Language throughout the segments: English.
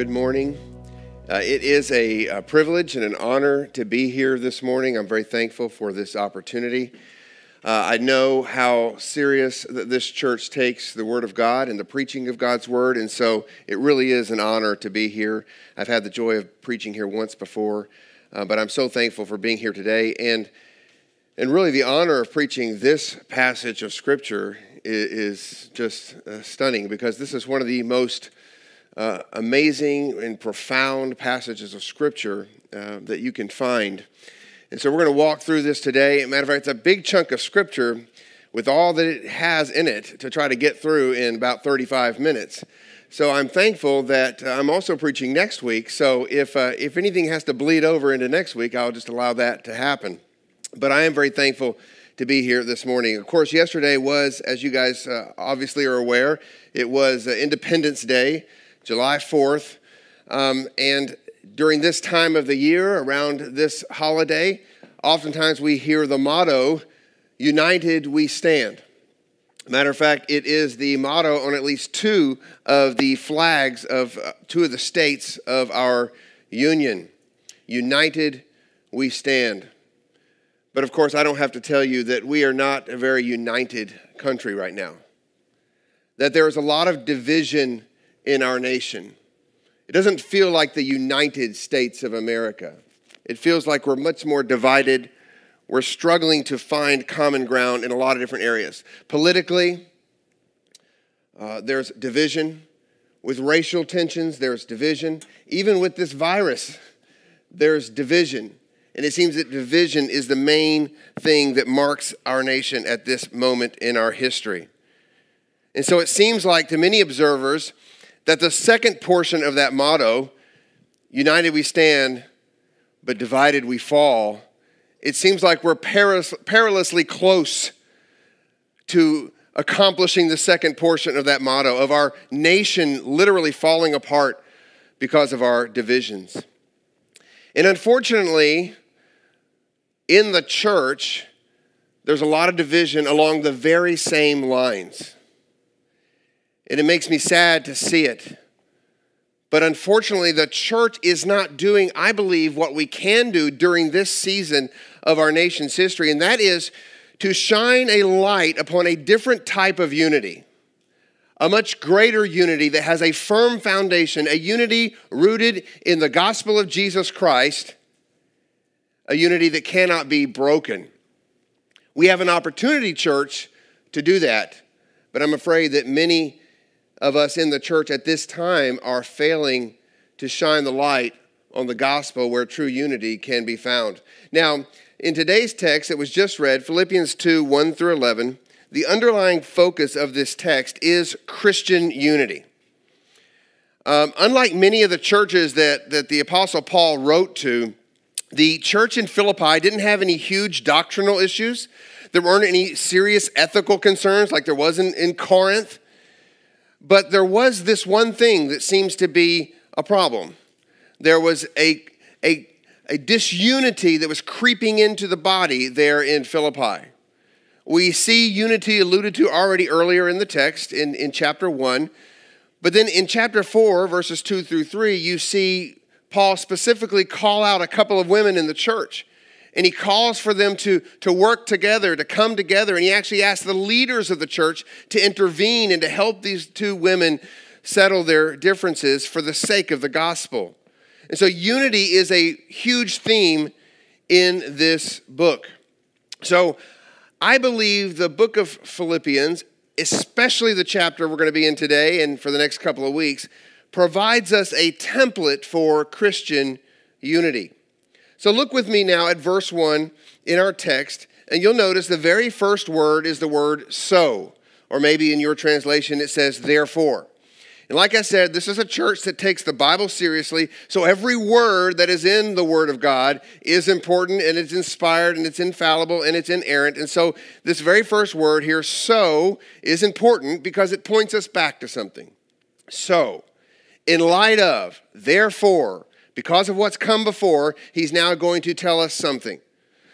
Good morning. Uh, it is a, a, privilege and an honor to be here this morning. I'm very thankful for this opportunity. Uh, I know how serious that this church takes the Word of God and the preaching of God's Word, and so it really is an honor to be here. I've had the joy of preaching here once before, uh, but I'm so thankful for being here today. And, and really, the honor of preaching this passage of Scripture is, is just uh, stunning because this is one of the most uh, amazing and profound passages of Scripture uh, that you can find. And so we're going to walk through this today. Matter of fact, it's a big chunk of Scripture with all that it has in it to try to get through in about 35 minutes. So I'm thankful that uh, I'm also preaching next week. So if, uh, if anything has to bleed over into next week, I'll just allow that to happen. But I am very thankful to be here this morning. Of course, yesterday was, as you guys uh, obviously are aware, it was uh, Independence Day. July 4th. Um, and during this time of the year, around this holiday, oftentimes we hear the motto, United we stand. Matter of fact, it is the motto on at least two of the flags of uh, two of the states of our union. United we stand. But of course, I don't have to tell you that we are not a very united country right now. That there is a lot of division in our nation. It doesn't feel like the United States of America. It feels like we're much more divided. We're struggling to find common ground in a lot of different areas. Politically, uh, there's division. With racial tensions, there's division. Even with this virus, there's division. And it seems that division is the main thing that marks our nation at this moment in our history. And so it seems like to many observers, that the second portion of that motto, united we stand, but divided we fall, it seems like we're perilously close to accomplishing the second portion of that motto, of our nation literally falling apart because of our divisions. And unfortunately, in the church, there's a lot of division along the very same lines and it makes me sad to see it. But unfortunately, the church is not doing, I believe, what we can do during this season of our nation's history, and that is to shine a light upon a different type of unity, a much greater unity that has a firm foundation, a unity rooted in the gospel of Jesus Christ, a unity that cannot be broken. We have an opportunity, church, to do that, but I'm afraid that many of us in the church at this time are failing to shine the light on the gospel where true unity can be found. Now, in today's text that was just read, Philippians 2 1 through 11, the underlying focus of this text is Christian unity. Um, unlike many of the churches that, that the Apostle Paul wrote to, the church in Philippi didn't have any huge doctrinal issues. There weren't any serious ethical concerns like there was in, in Corinth. But there was this one thing that seems to be a problem. There was a, a, a disunity that was creeping into the body there in Philippi. We see unity alluded to already earlier in the text in, in chapter 1. But then in chapter 4, verses 2 through 3, you see Paul specifically call out a couple of women in the church and he calls for them to, to work together, to come together. And he actually asks the leaders of the church to intervene and to help these two women settle their differences for the sake of the gospel. And so, unity is a huge theme in this book. So, I believe the book of Philippians, especially the chapter we're going to be in today and for the next couple of weeks, provides us a template for Christian unity. So look with me now at verse 1 in our text, and you'll notice the very first word is the word so, or maybe in your translation it says therefore. And like I said, this is a church that takes the Bible seriously. So every word that is in the Word of God is important and it's inspired and it's infallible and it's inerrant. And so this very first word here, so, is important because it points us back to something. So, in light of, therefore, because of what's come before, he's now going to tell us something.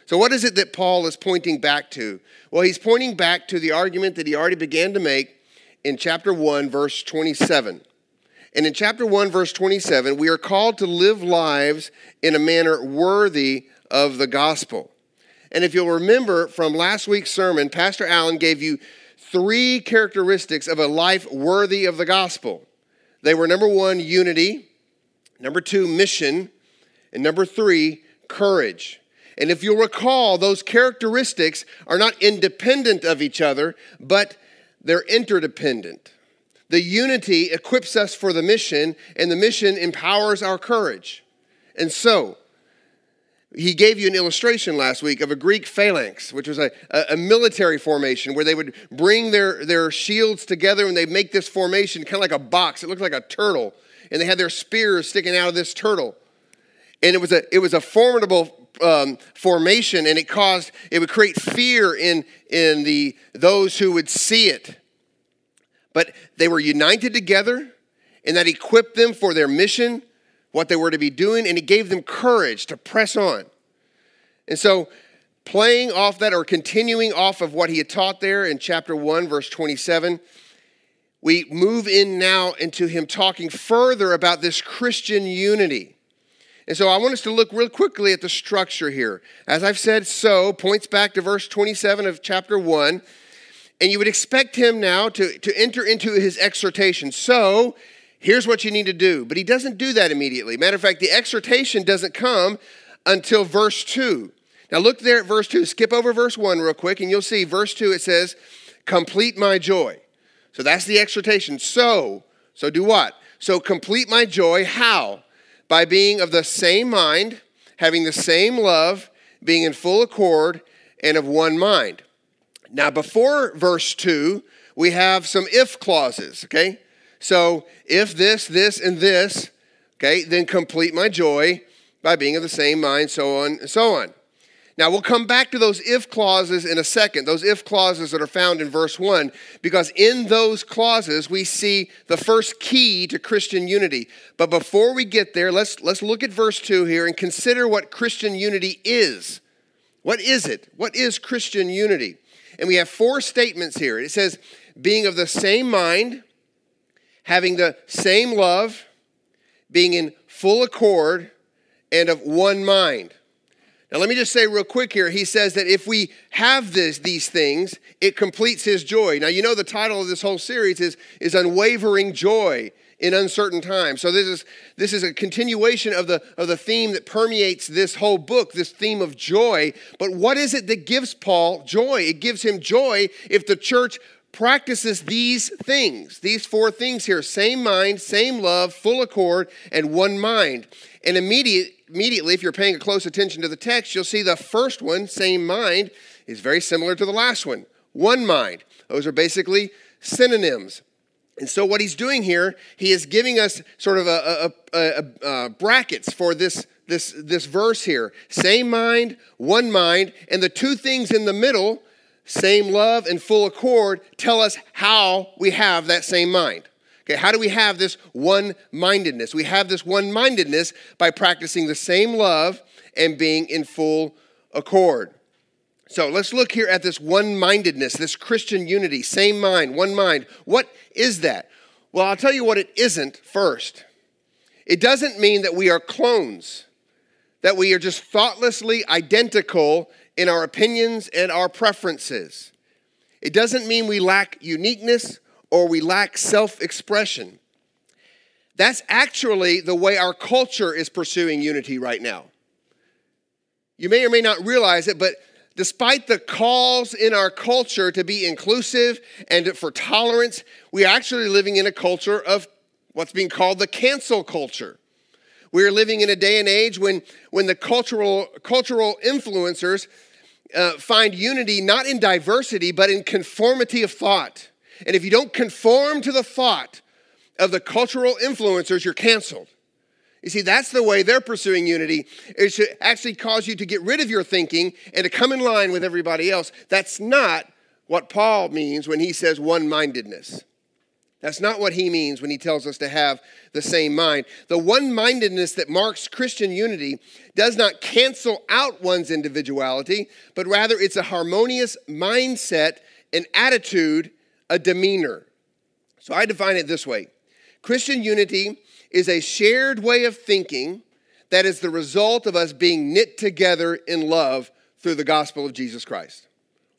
So, what is it that Paul is pointing back to? Well, he's pointing back to the argument that he already began to make in chapter 1, verse 27. And in chapter 1, verse 27, we are called to live lives in a manner worthy of the gospel. And if you'll remember from last week's sermon, Pastor Allen gave you three characteristics of a life worthy of the gospel. They were number one, unity, number two, mission, and number three, courage. And if you'll recall, those characteristics are not independent of each other, but they're interdependent. The unity equips us for the mission, and the mission empowers our courage. And so, he gave you an illustration last week of a Greek phalanx, which was a, a, military formation where they would bring their, their shields together and they make this formation kind of like a box. It looked like a turtle. And they had their spears sticking out of this turtle. And it was a, it was a formidable um, formation and it caused it would create fear in in the those who would see it but they were united together and that equipped them for their mission what they were to be doing and it gave them courage to press on and so playing off that or continuing off of what he had taught there in chapter 1 verse 27 we move in now into him talking further about this christian unity and so I want us to look real quickly at the structure here. As I've said, so points back to verse 27 of chapter 1. And you would expect him now to, to enter into his exhortation. So here's what you need to do. But he doesn't do that immediately. Matter of fact, the exhortation doesn't come until verse 2. Now look there at verse 2. Skip over verse 1 real quick, and you'll see verse 2 it says, Complete my joy. So that's the exhortation. So, so do what? So complete my joy. How? by being of the same mind, having the same love, being in full accord, and of one mind. Now, before verse 2, we have some if clauses, okay? So, if this, this, and this, okay, then complete my joy by being of the same mind, so on and so on. Now, we'll come back to those if clauses in a second, those if clauses that are found in verse 1, because in those clauses we see the first key to Christian unity. But before we get there, let's, let's look at verse 2 here and consider what Christian unity is. What is it? What is Christian unity? And we have four statements here. It says, being of the same mind, having the same love, being in full accord, and of one mind. Now, let me just say real quick here. He says that if we have this, these things, it completes his joy. Now, you know the title of this whole series is, is Unwavering Joy in Uncertain Times. So this is, this is a continuation of the, of the theme that permeates this whole book, this theme of joy. But what is it that gives Paul joy? It gives him joy if the church practices these things, these four things here same mind, same love, full accord, and one mind. And immediate, immediately, if you're paying close attention to the text, you'll see the first one, same mind, is very similar to the last one. One mind. Those are basically synonyms. And so, what he's doing here, he is giving us sort of a, a, a, a, uh, brackets for this, this, this verse here. Same mind, one mind, and the two things in the middle, same love and full accord, tell us how we have that same mind. Okay, how do we have this one mindedness? We have this one mindedness by practicing the same love and being in full accord. So let's look here at this one mindedness, this Christian unity, same mind, one mind. What is that? Well, I'll tell you what it isn't first. It doesn't mean that we are clones, that we are just thoughtlessly identical in our opinions and our preferences. It doesn't mean we lack uniqueness or we lack self expression. That's actually the way our culture is pursuing unity right now. You may or may not realize it, but despite the calls in our culture to be inclusive and for tolerance, we are actually living in a culture of what's being called the cancel culture. We are living in a day and age when, when the cultural, cultural influencers uh, find unity not in diversity, but in conformity of thought. And if you don't conform to the thought of the cultural influencers, you're canceled. You see, that's the way they're pursuing unity, is to actually cause you to get rid of your thinking and to come in line with everybody else. That's not what Paul means when he says one mindedness. That's not what he means when he tells us to have the same mind. The one mindedness that marks Christian unity does not cancel out one's individuality, but rather it's a harmonious mindset, an attitude, a demeanor. So I define it this way Christian unity is a shared way of thinking that is the result of us being knit together in love through the gospel of Jesus Christ.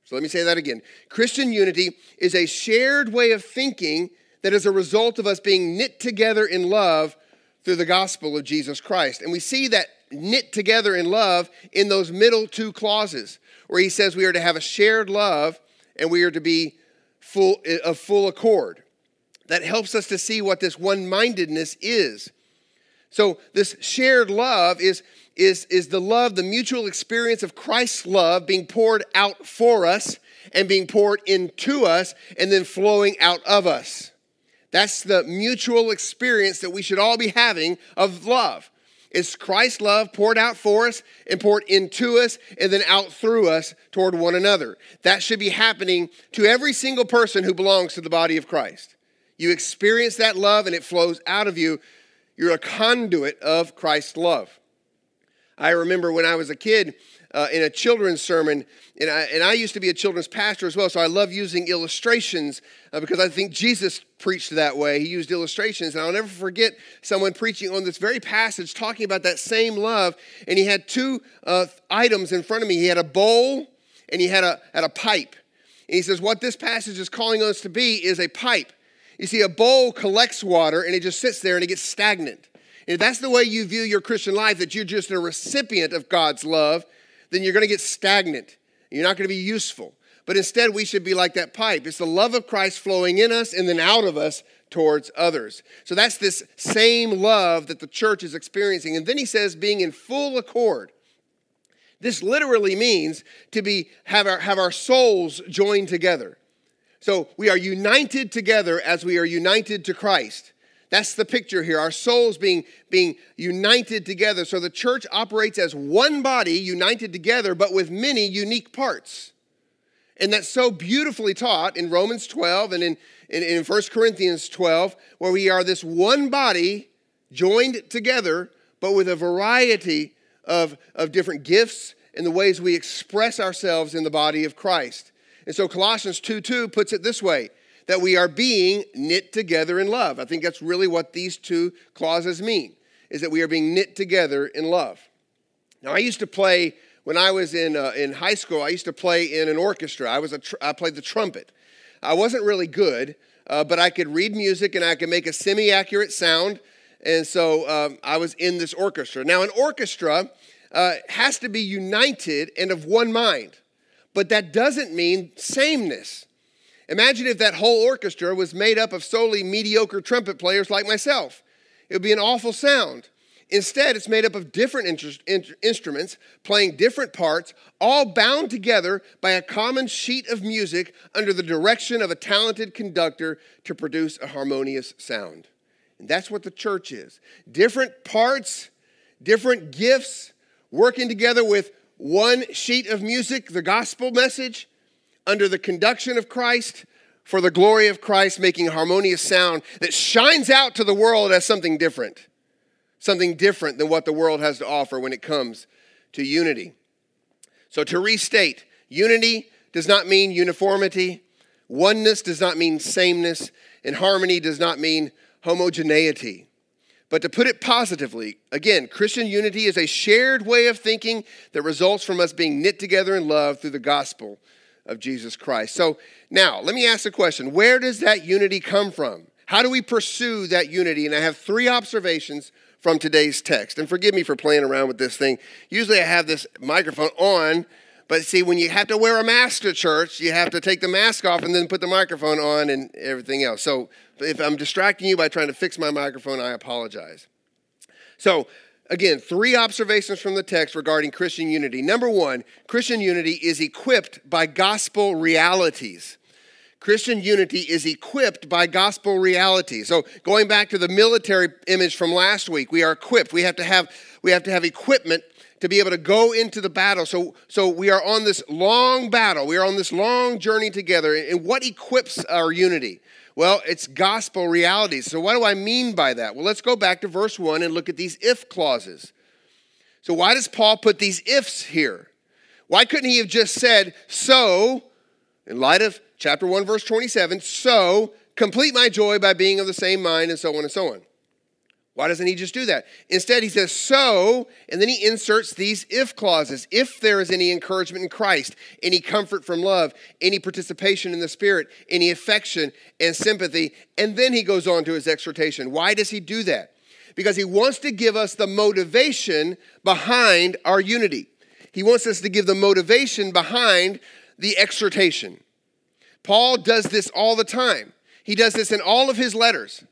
So let me say that again. Christian unity is a shared way of thinking that is a result of us being knit together in love through the gospel of Jesus Christ. And we see that knit together in love in those middle two clauses where he says we are to have a shared love and we are to be full eh, of full accord that helps us to see what this one mindedness is. So, this shared love is, is, is the love, the mutual experience of Christ's love being poured out for us and being poured into us and then flowing out of us. That's the mutual experience that we should all be having of love. It's Christ's love poured out for us and poured into us and then out through us toward one another. That should be happening to every single person who belongs to the body of Christ. You experience that love and it flows out of you. You're a conduit of Christ's love. I remember when I was a kid uh, in a children's sermon, and I, and I used to be a children's pastor as well, so I love using illustrations uh, because I think Jesus preached that way. He used illustrations, and I'll never forget someone preaching on this very passage talking about that same love, and he had two uh, items in front of me. He had a bowl and he had a, had a pipe. And he says, What this passage is calling us to be is a pipe. You see, a bowl collects water and it just sits there and it gets stagnant. And if that's the way you view your Christian life, that you're just a recipient of God's love, then you're going to get stagnant. You're not going to be useful. But instead, we should be like that pipe. It's the love of Christ flowing in us and then out of us towards others. So that's this same love that the church is experiencing. And then he says, being in full accord. This literally means to be have our, have our souls joined together. So we are united together as we are united to Christ. That's the picture here. Our souls being, being united together. So the church operates as one body, united together, but with many unique parts. And that's so beautifully taught in Romans 12 and in, in, in 1 Corinthians 12, where we are this one body joined together, but with a variety of, of different gifts and the ways we express ourselves in the body of Christ. And so Colossians 2 2 puts it this way that we are being knit together in love. I think that's really what these two clauses mean, is that we are being knit together in love. Now, I used to play, when I was in, uh, in high school, I used to play in an orchestra. I, was a tr- I played the trumpet. I wasn't really good, uh, but I could read music and I could make a semi accurate sound. And so um, I was in this orchestra. Now, an orchestra uh, has to be united and of one mind, but that doesn't mean sameness. Imagine if that whole orchestra was made up of solely mediocre trumpet players like myself. It would be an awful sound. Instead, it's made up of different instruments playing different parts, all bound together by a common sheet of music under the direction of a talented conductor to produce a harmonious sound. And that's what the church is different parts, different gifts, working together with one sheet of music, the gospel message, under the conduction of Christ for the glory of Christ, making a harmonious sound that shines out to the world as something different, something different than what the world has to offer when it comes to unity. So, to restate, unity does not mean uniformity, oneness does not mean sameness, and harmony does not mean homogeneity. But to put it positively, again, Christian unity is a shared way of thinking that results from us being knit together in love through the gospel of Jesus Christ. So now, let me ask a question Where does that unity come from? How do we pursue that unity? And I have three observations from today's text. And forgive me for playing around with this thing. Usually I have this microphone on, but see, when you have to wear a mask to church, you have to take the mask off and then put the microphone on and everything else. So if I'm distracting you by trying to fix my microphone, I apologize. So, Again, three observations from the text regarding Christian unity. Number one, Christian unity is equipped by gospel realities. Christian unity is equipped by gospel reality. So going back to the military image from last week, we are equipped. We have to have we have to have equipment to be able to go into the battle. So so we are on this long battle. We are on this long journey together. And what equips our unity? Well, it's gospel realities. So what do I mean by that? Well, let's go back to verse 1 and look at these if clauses. So why does Paul put these ifs here? Why couldn't he have just said, so, in light of chapter 1, verse 27, so complete my joy by being of the same mind, and so on and so on? Why doesn't he just do that? Instead, he says, so, and then he inserts these if clauses. If there is any encouragement in Christ, any comfort from love, any participation in the Spirit, any affection and sympathy, and then he goes on to his exhortation. Why does he do that? Because he wants to give us the motivation behind our unity. He wants us to give the motivation behind the exhortation. Paul does this all the time. He does this in all of his letters.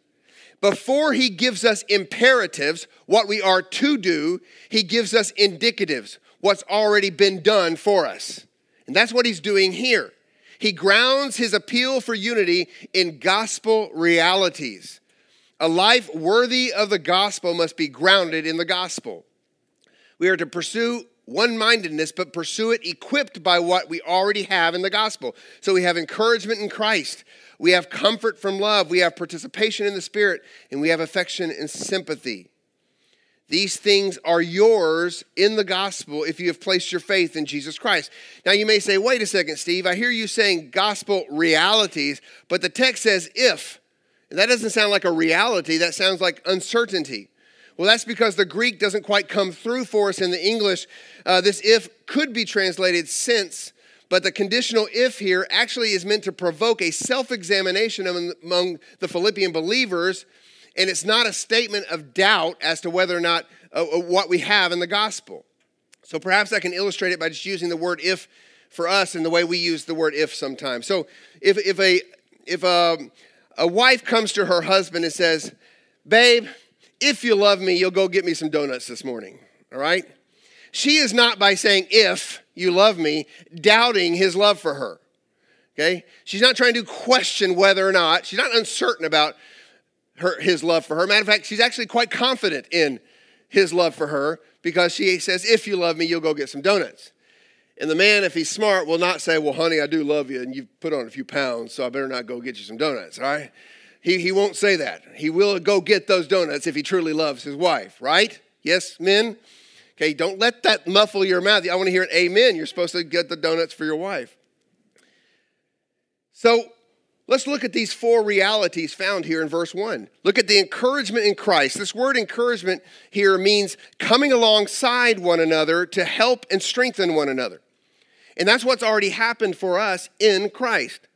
Before he gives us imperatives, what we are to do, he gives us indicatives, what's already been done for us. And that's what he's doing here. He grounds his appeal for unity in gospel realities. A life worthy of the gospel must be grounded in the gospel. We are to pursue one mindedness, but pursue it equipped by what we already have in the gospel. So we have encouragement in Christ, we have comfort from love, we have participation in the Spirit, and we have affection and sympathy. These things are yours in the gospel if you have placed your faith in Jesus Christ. Now, you may say, wait a second, Steve, I hear you saying gospel realities, but the text says if. And that doesn't sound like a reality, that sounds like uncertainty. Well, that's because the Greek doesn't quite come through for us in the English. Uh, this if could be translated since, but the conditional if here actually is meant to provoke a self examination among the Philippian believers, and it's not a statement of doubt as to whether or not uh, uh, what we have in the gospel. So perhaps I can illustrate it by just using the word if for us in the way we use the word if sometimes. So if, if, a, if a, a wife comes to her husband and says, Babe, if you love me, you'll go get me some donuts this morning. All right? She is not by saying, if you love me, doubting his love for her. Okay? She's not trying to question whether or not, she's not uncertain about her, his love for her. Matter of fact, she's actually quite confident in his love for her because she says, if you love me, you'll go get some donuts. And the man, if he's smart, will not say, well, honey, I do love you and you've put on a few pounds, so I better not go get you some donuts, all right? He, he won't say that. He will go get those donuts if he truly loves his wife, right? Yes, men? Okay, don't let that muffle your mouth. I want to hear an amen. You're supposed to get the donuts for your wife. So let's look at these four realities found here in verse 1. Look at the encouragement in Christ. This word encouragement here means coming alongside one another to help and strengthen one another. And that's what's already happened for us in Christ.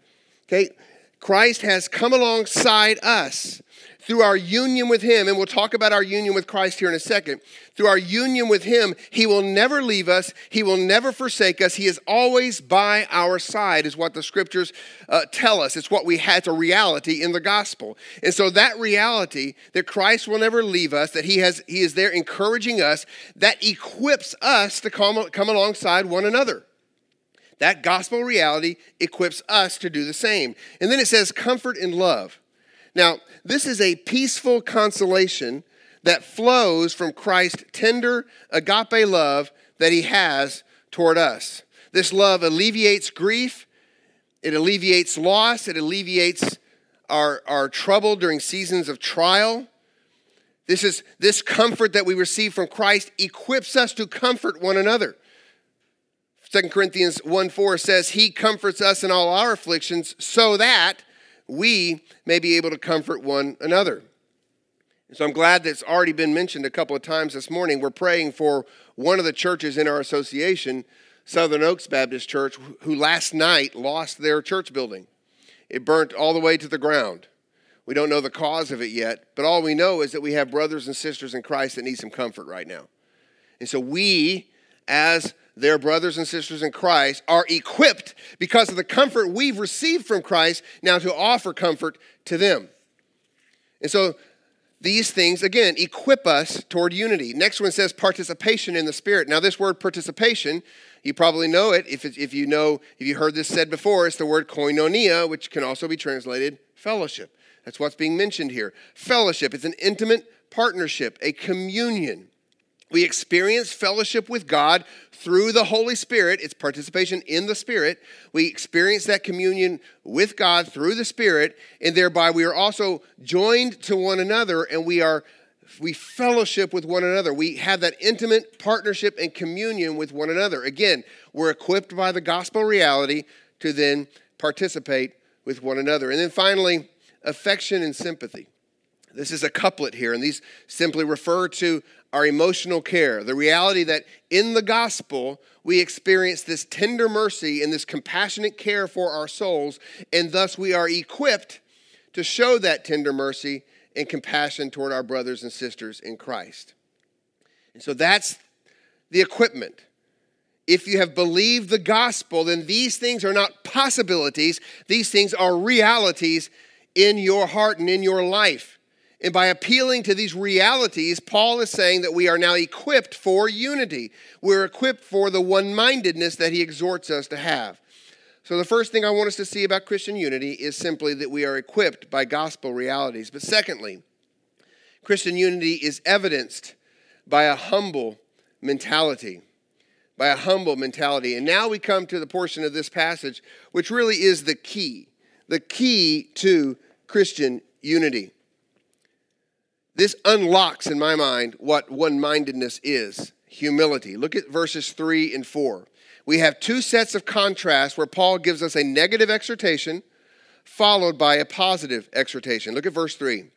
Okay, Christ has come alongside us through our union with Him, and we'll talk about our union with Christ here in a second. Through our union with Him, He will never leave us, He will never forsake us. He is always by our side, is what the scriptures uh, tell us. It's what we had, a reality in the gospel. And so, that reality that Christ will never leave us, that He, has, he is there encouraging us, that equips us to come, come alongside one another. That gospel reality equips us to do the same. And then it says, comfort and love. Now, this is a peaceful consolation that flows from Christ's tender agape love that he has toward us. This love alleviates grief, it alleviates loss, it alleviates our, our trouble during seasons of trial. This is this comfort that we receive from Christ equips us to comfort one another. 2 Corinthians 1 4 says, He comforts us in all our afflictions so that we may be able to comfort one another. And so I'm glad that's already been mentioned a couple of times this morning. We're praying for one of the churches in our association, Southern Oaks Baptist Church, who last night lost their church building. It burnt all the way to the ground. We don't know the cause of it yet, but all we know is that we have brothers and sisters in Christ that need some comfort right now. And so we, as their brothers and sisters in Christ are equipped because of the comfort we've received from Christ now to offer comfort to them. And so these things, again, equip us toward unity. Next one says participation in the Spirit. Now, this word participation You probably know it if, if you know, if you heard this said before, it's the word koinonia, which can also be translated fellowship. That's what's being mentioned here. Fellowship, it's an intimate partnership, a communion. We experience fellowship with God through the Holy Spirit. It's participation in the Spirit. We experience that communion with God through the Spirit, and thereby we are also joined to one another and we are we fellowship with one another. We have that intimate partnership and communion with one another. Again, we're equipped by the gospel reality to then participate with one another. And then finally, affection and sympathy. This is a couplet here, and these simply refer to our emotional care. The reality that in the gospel, we experience this tender mercy and this compassionate care for our souls, and thus we are equipped to show that tender mercy and compassion toward our brothers and sisters in Christ. And so that's the equipment. If you have believed the gospel, then these things are not possibilities, these things are realities in your heart and in your life. And by appealing to these realities, Paul is saying that we are now equipped for unity. We're equipped for the one mindedness that he exhorts us to have. So, the first thing I want us to see about Christian unity is simply that we are equipped by gospel realities. But secondly, Christian unity is evidenced by a humble mentality. By a humble mentality. And now we come to the portion of this passage which really is the key, the key to Christian unity. This unlocks, in my mind, what one mindedness is humility. Look at verses 3 and 4. We have two sets of contrasts where Paul gives us a negative exhortation followed by a positive exhortation. Look at verse 3.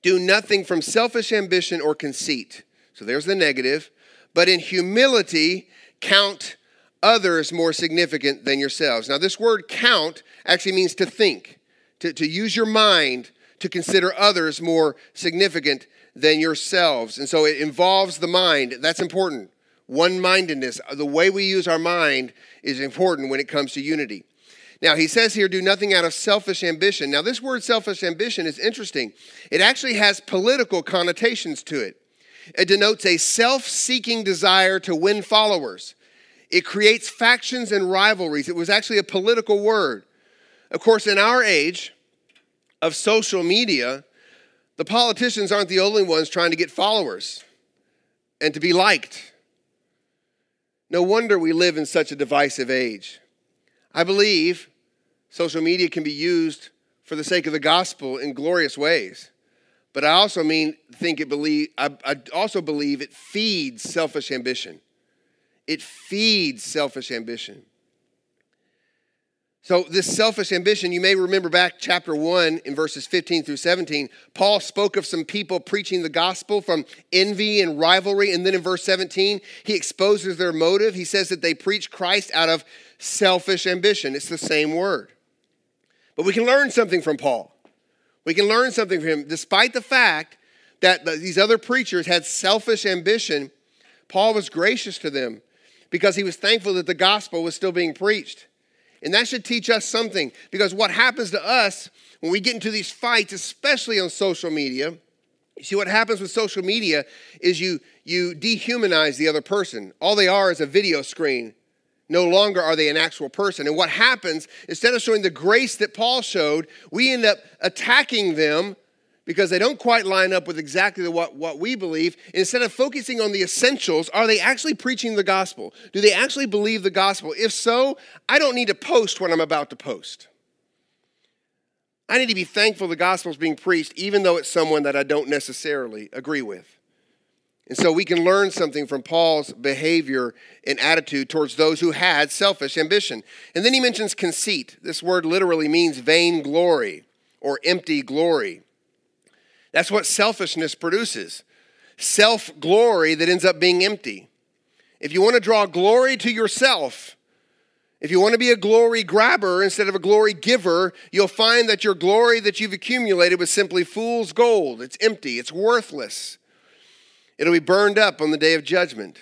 Do nothing from selfish ambition or conceit. So there's the negative. But in humility, count others more significant than yourselves. Now, this word count actually means to think, to, to use your mind to consider others more significant than yourselves. And so it involves the mind. That's important. One mindedness, the way we use our mind is important when it comes to unity. Now, he says here, do nothing out of selfish ambition. Now, this word selfish ambition is interesting. It actually has political connotations to it. It denotes a self seeking desire to win followers. It creates factions and rivalries. It was actually a political word. Of course, in our age, of social media, the politicians aren't the only ones trying to get followers and to be liked. No wonder we live in such a divisive age. I believe social media can be used for the sake of the gospel in glorious ways. But I also mean think it believe I, I also believe it feeds selfish ambition. It feeds selfish ambition. So, this selfish ambition, you may remember back chapter 1 in verses 15 through 17, Paul spoke of some people preaching the gospel from envy and rivalry. And then in verse 17, he exposes their motive. He says that they preach Christ out of selfish ambition. It's the same word. But we can learn something from Paul. We can learn something from him. Despite the fact that these other preachers had selfish ambition, Paul was gracious to them because he was thankful that the gospel was still being preached. And that should teach us something because what happens to us when we get into these fights, especially on social media, you see what happens with social media is you you dehumanize the other person. All they are is a video screen. No longer are they an actual person. And what happens, instead of showing the grace that Paul showed, we end up attacking them because they don't quite line up with exactly what, what we believe. Instead of focusing on the essentials, are they actually preaching the gospel? Do they actually believe the gospel? If so, I don't need to post what I'm about to post. I need to be thankful the gospel is being preached, even though it's someone that I don't necessarily agree with. And so we can learn something from Paul's behavior and attitude towards those who had selfish ambition. And then he mentions conceit. This word literally means vain glory or empty glory. That's what selfishness produces self glory that ends up being empty. If you want to draw glory to yourself, if you want to be a glory grabber instead of a glory giver, you'll find that your glory that you've accumulated was simply fool's gold. It's empty, it's worthless. It'll be burned up on the day of judgment.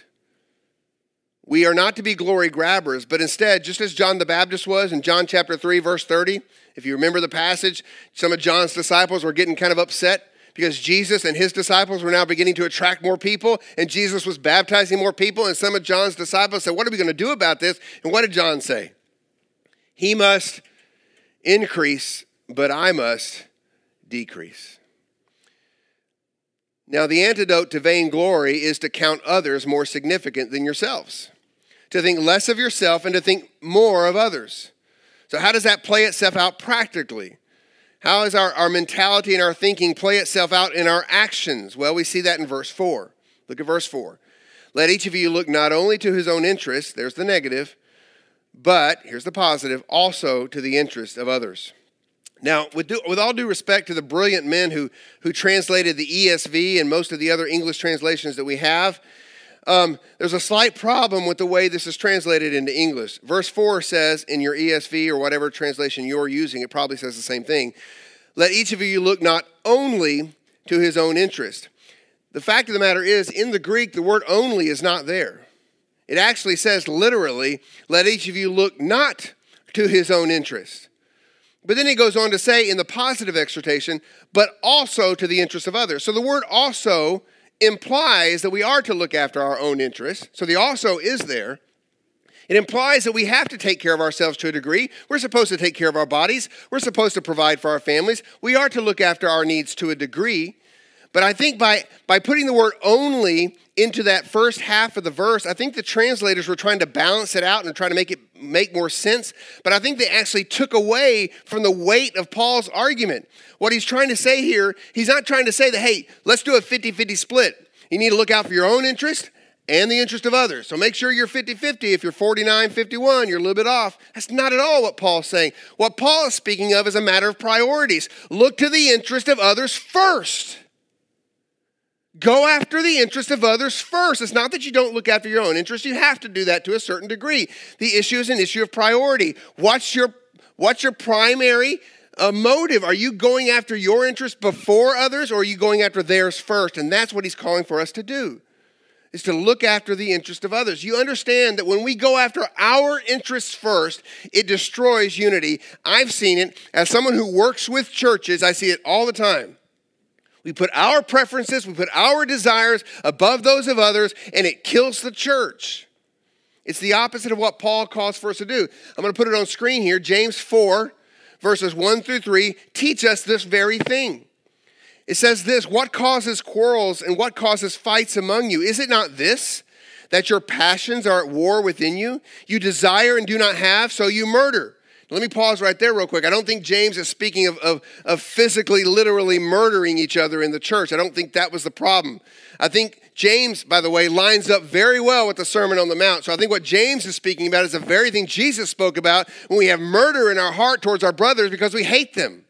We are not to be glory grabbers, but instead, just as John the Baptist was in John chapter 3, verse 30, if you remember the passage, some of John's disciples were getting kind of upset because Jesus and his disciples were now beginning to attract more people, and Jesus was baptizing more people. And some of John's disciples said, What are we going to do about this? And what did John say? He must increase, but I must decrease. Now, the antidote to vainglory is to count others more significant than yourselves, to think less of yourself and to think more of others. So, how does that play itself out practically? How does our, our mentality and our thinking play itself out in our actions? Well, we see that in verse 4. Look at verse 4. Let each of you look not only to his own interest, there's the negative, but, here's the positive, also to the interest of others. Now, with, due, with all due respect to the brilliant men who, who translated the ESV and most of the other English translations that we have, um, there's a slight problem with the way this is translated into English. Verse 4 says in your ESV or whatever translation you're using, it probably says the same thing. Let each of you look not only to his own interest. The fact of the matter is, in the Greek, the word only is not there. It actually says literally, let each of you look not to his own interest. But then he goes on to say in the positive exhortation, but also to the interest of others. So the word also implies that we are to look after our own interests. So the also is there. It implies that we have to take care of ourselves to a degree. We're supposed to take care of our bodies. We're supposed to provide for our families. We are to look after our needs to a degree. But I think by, by putting the word only into that first half of the verse, I think the translators were trying to balance it out and try to make it make more sense. But I think they actually took away from the weight of Paul's argument. What he's trying to say here, he's not trying to say that, hey, let's do a 50 50 split. You need to look out for your own interest and the interest of others. So make sure you're 50 50. If you're 49 51, you're a little bit off. That's not at all what Paul's saying. What Paul is speaking of is a matter of priorities. Look to the interest of others first. Go after the interest of others first. It's not that you don't look after your own interest. You have to do that to a certain degree. The issue is an issue of priority. What's your, what's your primary uh, motive? Are you going after your interest before others or are you going after theirs first? And that's what he's calling for us to do is to look after the interest of others. You understand that when we go after our interests first, it destroys unity. I've seen it as someone who works with churches, I see it all the time. We put our preferences, we put our desires above those of others, and it kills the church. It's the opposite of what Paul calls for us to do. I'm going to put it on screen here. James 4, verses 1 through 3, teach us this very thing. It says this What causes quarrels and what causes fights among you? Is it not this, that your passions are at war within you? You desire and do not have, so you murder. Let me pause right there, real quick. I don't think James is speaking of, of, of, physically, literally murdering each other in the church. I don't think that was the problem. I think James, by the way, lines up very well with the Sermon on the Mount. So I think what James is speaking about is the very thing Jesus spoke about when we have murder in our heart towards our brothers because we hate them.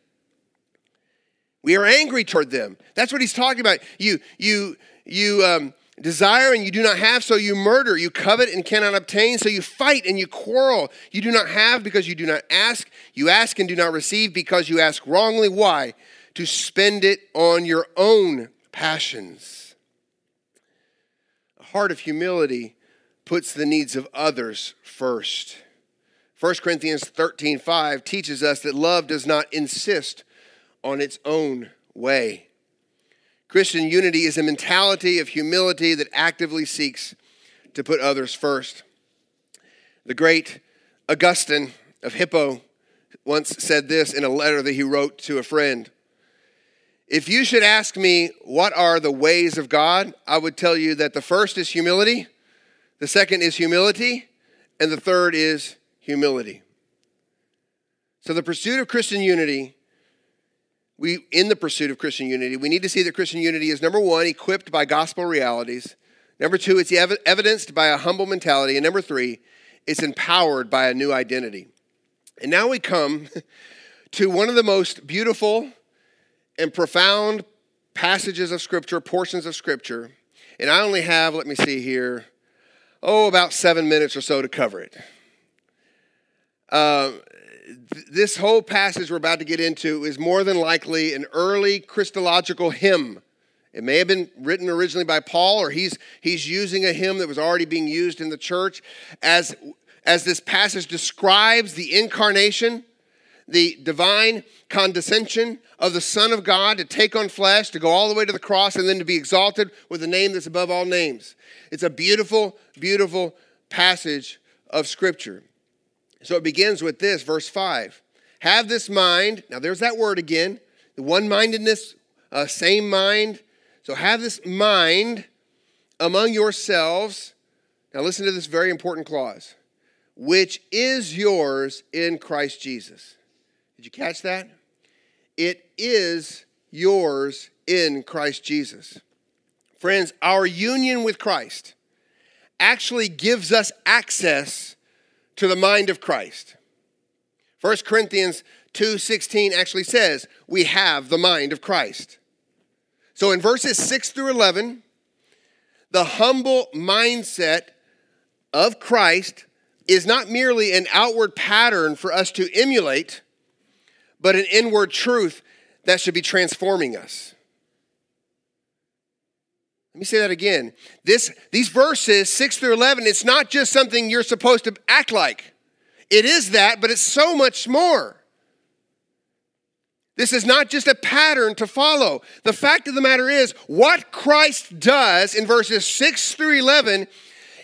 We are angry toward them. That's what he's talking about. You, you, you, um, desire and you do not have, so you murder. You covet and cannot obtain, so you fight and you quarrel. You do not have because you do not ask. You ask and do not receive because you ask wrongly. Why? To spend it on your own passions. A heart of humility puts the needs of others first. 1 Corinthians 13 5 teaches us that love does not insist on its own way. Christian unity is a mentality of humility that actively seeks to put others first. The great Augustine of Hippo once said this in a letter that he wrote to a friend If you should ask me what are the ways of God, I would tell you that the first is humility, the second is humility, and the third is humility. So the pursuit of Christian unity we in the pursuit of Christian unity, we need to see that Christian unity is number one, equipped by gospel realities. Number two, it's ev- evidenced by a humble mentality. And number three, it's empowered by a new identity. And now we come to one of the most beautiful and profound passages of Scripture, portions of Scripture. And I only have, let me see here, oh, about seven minutes or so to cover it. Uh, this whole passage we're about to get into is more than likely an early Christological hymn. It may have been written originally by Paul, or he's, he's using a hymn that was already being used in the church. As, as this passage describes the incarnation, the divine condescension of the Son of God to take on flesh, to go all the way to the cross, and then to be exalted with a name that's above all names. It's a beautiful, beautiful passage of Scripture. So it begins with this, verse 5. Have this mind. Now, there's that word again the one mindedness, uh, same mind. So have this mind among yourselves. Now, listen to this very important clause which is yours in Christ Jesus. Did you catch that? It is yours in Christ Jesus. Friends, our union with Christ actually gives us access to the mind of Christ. 1 Corinthians 2:16 actually says, "We have the mind of Christ." So in verses 6 through 11, the humble mindset of Christ is not merely an outward pattern for us to emulate, but an inward truth that should be transforming us. Let me say that again. This, these verses, 6 through 11, it's not just something you're supposed to act like. It is that, but it's so much more. This is not just a pattern to follow. The fact of the matter is, what Christ does in verses 6 through 11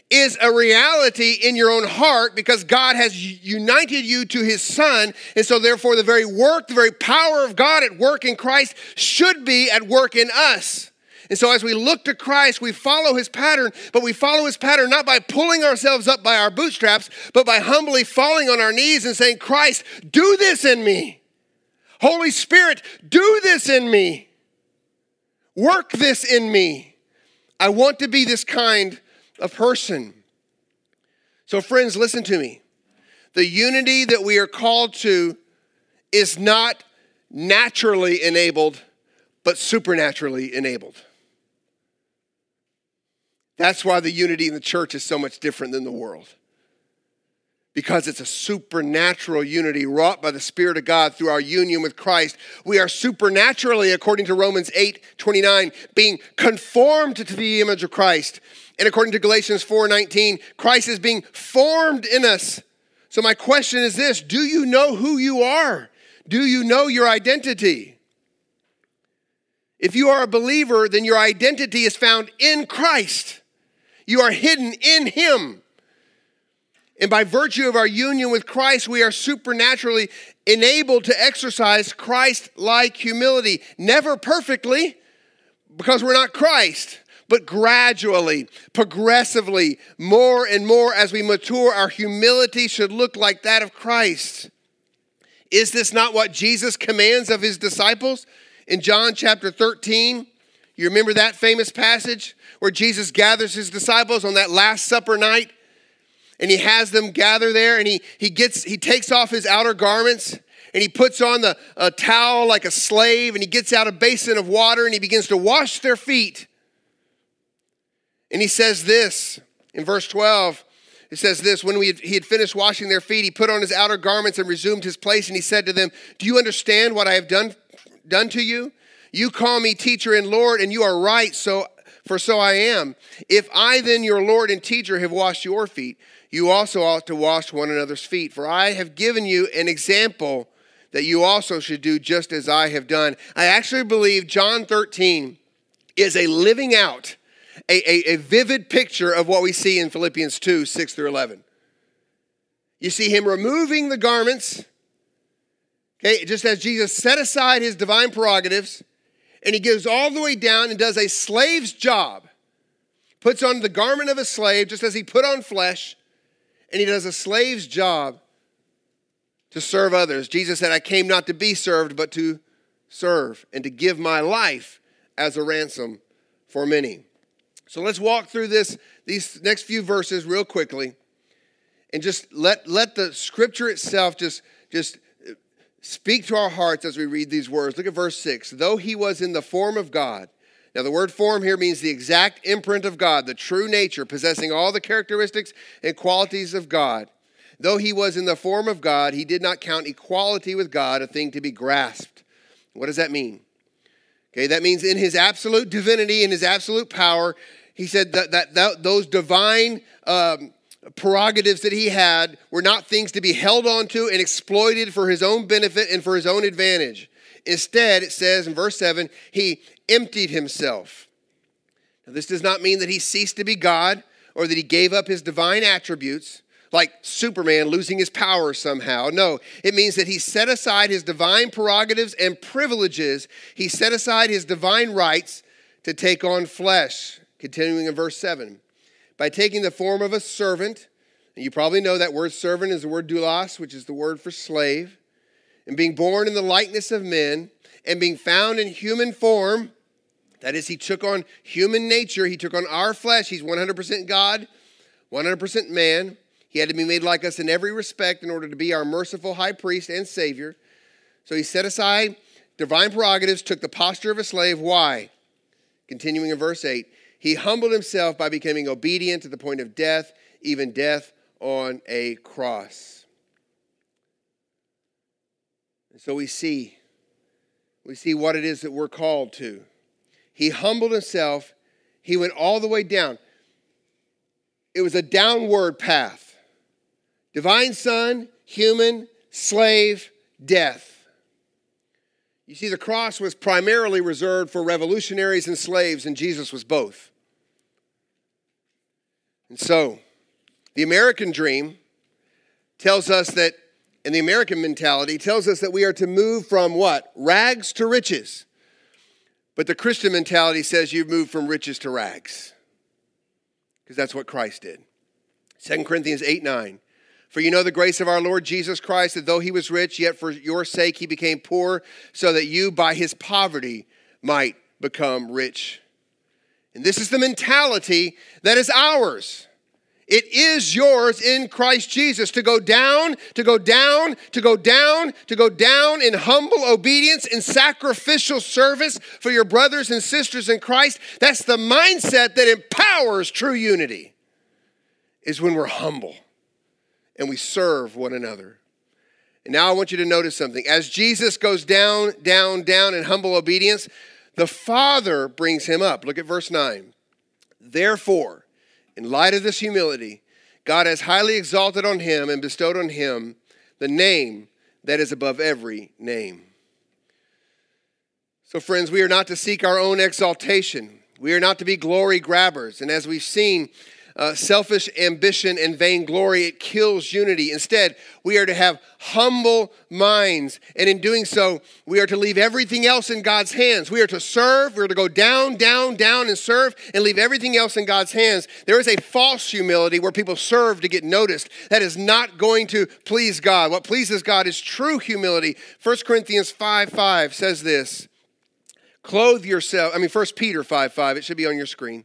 is a reality in your own heart because God has united you to his son. And so, therefore, the very work, the very power of God at work in Christ should be at work in us. And so, as we look to Christ, we follow his pattern, but we follow his pattern not by pulling ourselves up by our bootstraps, but by humbly falling on our knees and saying, Christ, do this in me. Holy Spirit, do this in me. Work this in me. I want to be this kind of person. So, friends, listen to me. The unity that we are called to is not naturally enabled, but supernaturally enabled. That's why the unity in the church is so much different than the world. Because it's a supernatural unity wrought by the Spirit of God through our union with Christ. We are supernaturally, according to Romans 8 29, being conformed to the image of Christ. And according to Galatians 4:19, Christ is being formed in us. So my question is this, do you know who you are? Do you know your identity? If you are a believer, then your identity is found in Christ. You are hidden in him. And by virtue of our union with Christ, we are supernaturally enabled to exercise Christ like humility. Never perfectly, because we're not Christ but gradually, progressively, more and more as we mature, our humility should look like that of Christ. Is this not what Jesus commands of his disciples in John chapter 13? You remember that famous passage where Jesus gathers his disciples on that last supper night and he has them gather there and he, he gets he takes off his outer garments and he puts on the a towel like a slave and he gets out a basin of water and he begins to wash their feet and he says this in verse 12. It says this when had, he had finished washing their feet, he put on his outer garments and resumed his place, and he said to them, Do you understand what I have done, done to you? You call me teacher and Lord, and you are right, so for so I am. If I then, your Lord and teacher, have washed your feet, you also ought to wash one another's feet. For I have given you an example that you also should do just as I have done. I actually believe John 13 is a living out a, a, a vivid picture of what we see in Philippians 2 6 through 11. You see him removing the garments, okay, just as Jesus set aside his divine prerogatives, and he goes all the way down and does a slave's job, puts on the garment of a slave, just as he put on flesh, and he does a slave's job to serve others. Jesus said, I came not to be served, but to serve and to give my life as a ransom for many. So let's walk through this, these next few verses real quickly and just let, let the scripture itself just, just speak to our hearts as we read these words. Look at verse 6. Though he was in the form of God, now, the word form here means the exact imprint of God, the true nature, possessing all the characteristics and qualities of God. Though he was in the form of God, he did not count equality with God a thing to be grasped. What does that mean? Okay, that means in his absolute divinity in his absolute power, he said that, that, that those divine um, prerogatives that he had were not things to be held onto and exploited for his own benefit and for his own advantage. Instead, it says in verse 7, he emptied himself. Now, this does not mean that he ceased to be God or that he gave up his divine attributes like Superman losing his power somehow. No, it means that he set aside his divine prerogatives and privileges. He set aside his divine rights to take on flesh. Continuing in verse 7 by taking the form of a servant, and you probably know that word servant is the word doulos, which is the word for slave, and being born in the likeness of men, and being found in human form, that is, he took on human nature, he took on our flesh. He's 100% God, 100% man. He had to be made like us in every respect in order to be our merciful high priest and savior. So he set aside divine prerogatives, took the posture of a slave. Why? Continuing in verse 8, he humbled himself by becoming obedient to the point of death, even death on a cross. And so we see, we see what it is that we're called to. He humbled himself, he went all the way down. It was a downward path. Divine Son, human, slave, death. You see, the cross was primarily reserved for revolutionaries and slaves, and Jesus was both. And so, the American dream tells us that, and the American mentality tells us that we are to move from what? Rags to riches. But the Christian mentality says you move from riches to rags, because that's what Christ did. 2 Corinthians 8 9. For you know the grace of our Lord Jesus Christ, that though he was rich, yet for your sake he became poor, so that you by his poverty might become rich. And this is the mentality that is ours. It is yours in Christ Jesus to go down, to go down, to go down, to go down in humble obedience, and sacrificial service for your brothers and sisters in Christ. That's the mindset that empowers true unity, is when we're humble and we serve one another. And now I want you to notice something. As Jesus goes down, down, down in humble obedience, the Father brings him up. Look at verse 9. Therefore, in light of this humility, God has highly exalted on him and bestowed on him the name that is above every name. So, friends, we are not to seek our own exaltation. We are not to be glory grabbers. And as we've seen, uh, selfish ambition and vainglory, it kills unity. Instead, we are to have humble minds. And in doing so, we are to leave everything else in God's hands. We are to serve. We are to go down, down, down and serve and leave everything else in God's hands. There is a false humility where people serve to get noticed. That is not going to please God. What pleases God is true humility. 1 Corinthians 5 5 says this. Clothe yourself. I mean, 1 Peter 5 5. It should be on your screen.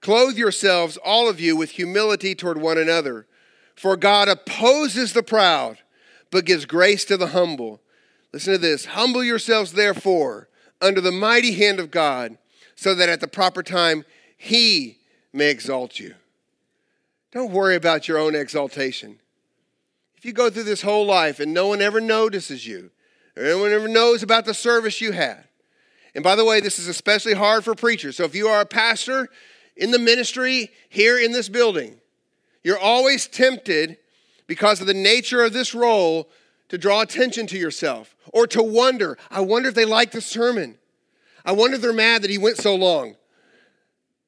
Clothe yourselves, all of you, with humility toward one another. For God opposes the proud, but gives grace to the humble. Listen to this Humble yourselves, therefore, under the mighty hand of God, so that at the proper time he may exalt you. Don't worry about your own exaltation. If you go through this whole life and no one ever notices you, or no one ever knows about the service you had, and by the way, this is especially hard for preachers. So if you are a pastor in the ministry here in this building, you're always tempted because of the nature of this role to draw attention to yourself or to wonder, I wonder if they like the sermon. I wonder if they're mad that he went so long.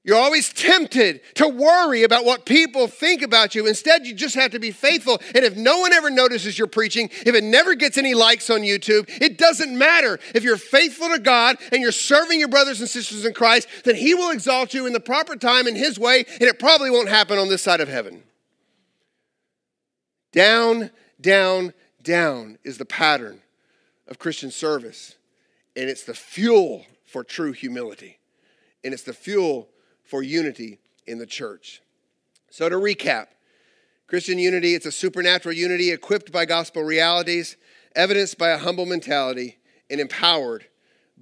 You're always tempted to worry about what people think about you. Instead, you just have to be faithful. And if no one ever notices your preaching, if it never gets any likes on YouTube, it doesn't matter. If you're faithful to God and you're serving your brothers and sisters in Christ, then He will exalt you in the proper time in His way, and it probably won't happen on this side of heaven. Down, down, down is the pattern of Christian service, and it's the fuel for true humility, and it's the fuel for unity in the church. So, to recap, Christian unity, it's a supernatural unity equipped by gospel realities, evidenced by a humble mentality, and empowered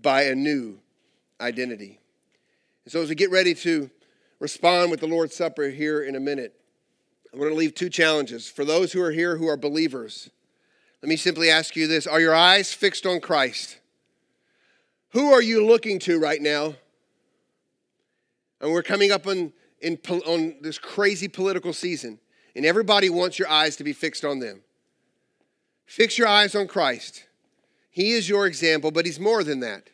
by a new identity. And so, as we get ready to respond with the Lord's Supper here in a minute, I'm going to leave two challenges. For those who are here who are believers, let me simply ask you this Are your eyes fixed on Christ? Who are you looking to right now? And we're coming up on, in, on this crazy political season. And everybody wants your eyes to be fixed on them. Fix your eyes on Christ. He is your example, but He's more than that.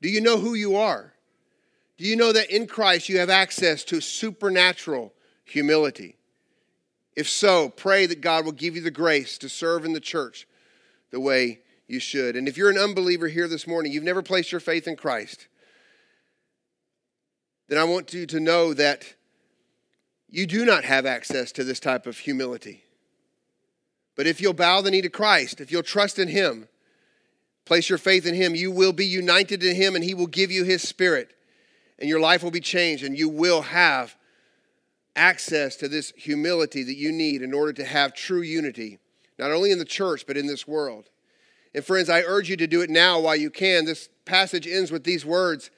Do you know who you are? Do you know that in Christ you have access to supernatural humility? If so, pray that God will give you the grace to serve in the church the way you should. And if you're an unbeliever here this morning, you've never placed your faith in Christ, then I want you to know that you do not have access to this type of humility. But if you'll bow the knee to Christ, if you'll trust in Him, place your faith in Him, you will be united to Him and He will give you His Spirit and your life will be changed, and you will have access to this humility that you need in order to have true unity, not only in the church, but in this world. And friends, I urge you to do it now while you can. This passage ends with these words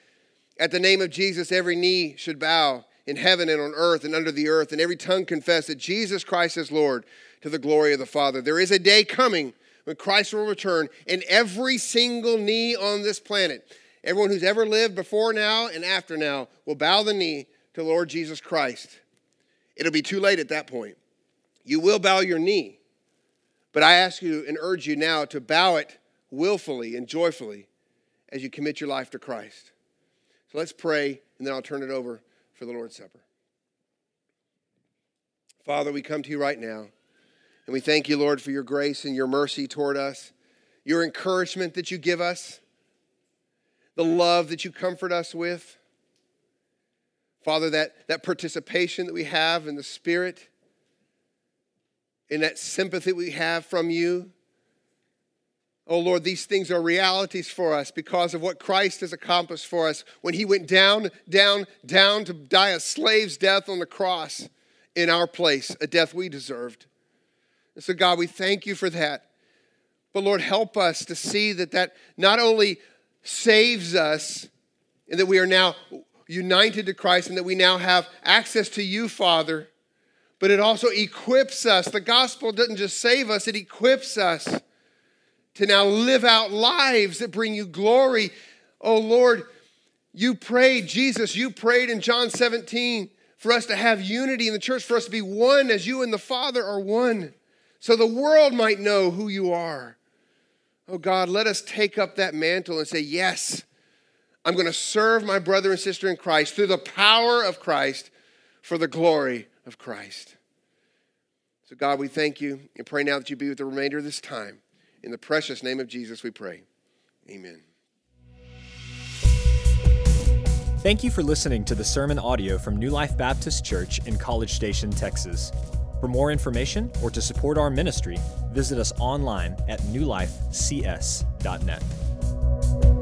At the name of Jesus, every knee should bow in heaven and on earth and under the earth, and every tongue confess that Jesus Christ is Lord to the glory of the Father. There is a day coming when Christ will return, and every single knee on this planet Everyone who's ever lived before now and after now will bow the knee to Lord Jesus Christ. It'll be too late at that point. You will bow your knee, but I ask you and urge you now to bow it willfully and joyfully as you commit your life to Christ. So let's pray, and then I'll turn it over for the Lord's Supper. Father, we come to you right now, and we thank you, Lord, for your grace and your mercy toward us, your encouragement that you give us the love that you comfort us with. Father, that, that participation that we have in the Spirit, in that sympathy we have from you. Oh Lord, these things are realities for us because of what Christ has accomplished for us when he went down, down, down to die a slave's death on the cross in our place, a death we deserved. And so, God, we thank you for that. But Lord, help us to see that that not only saves us and that we are now united to Christ and that we now have access to you, Father, but it also equips us. The gospel doesn't just save us, it equips us to now live out lives that bring you glory. Oh Lord, you prayed, Jesus, you prayed in John 17 for us to have unity in the church, for us to be one as you and the Father are one, so the world might know who you are. Oh God, let us take up that mantle and say, Yes, I'm going to serve my brother and sister in Christ through the power of Christ for the glory of Christ. So, God, we thank you and pray now that you be with the remainder of this time. In the precious name of Jesus, we pray. Amen. Thank you for listening to the sermon audio from New Life Baptist Church in College Station, Texas. For more information or to support our ministry, visit us online at newlifecs.net.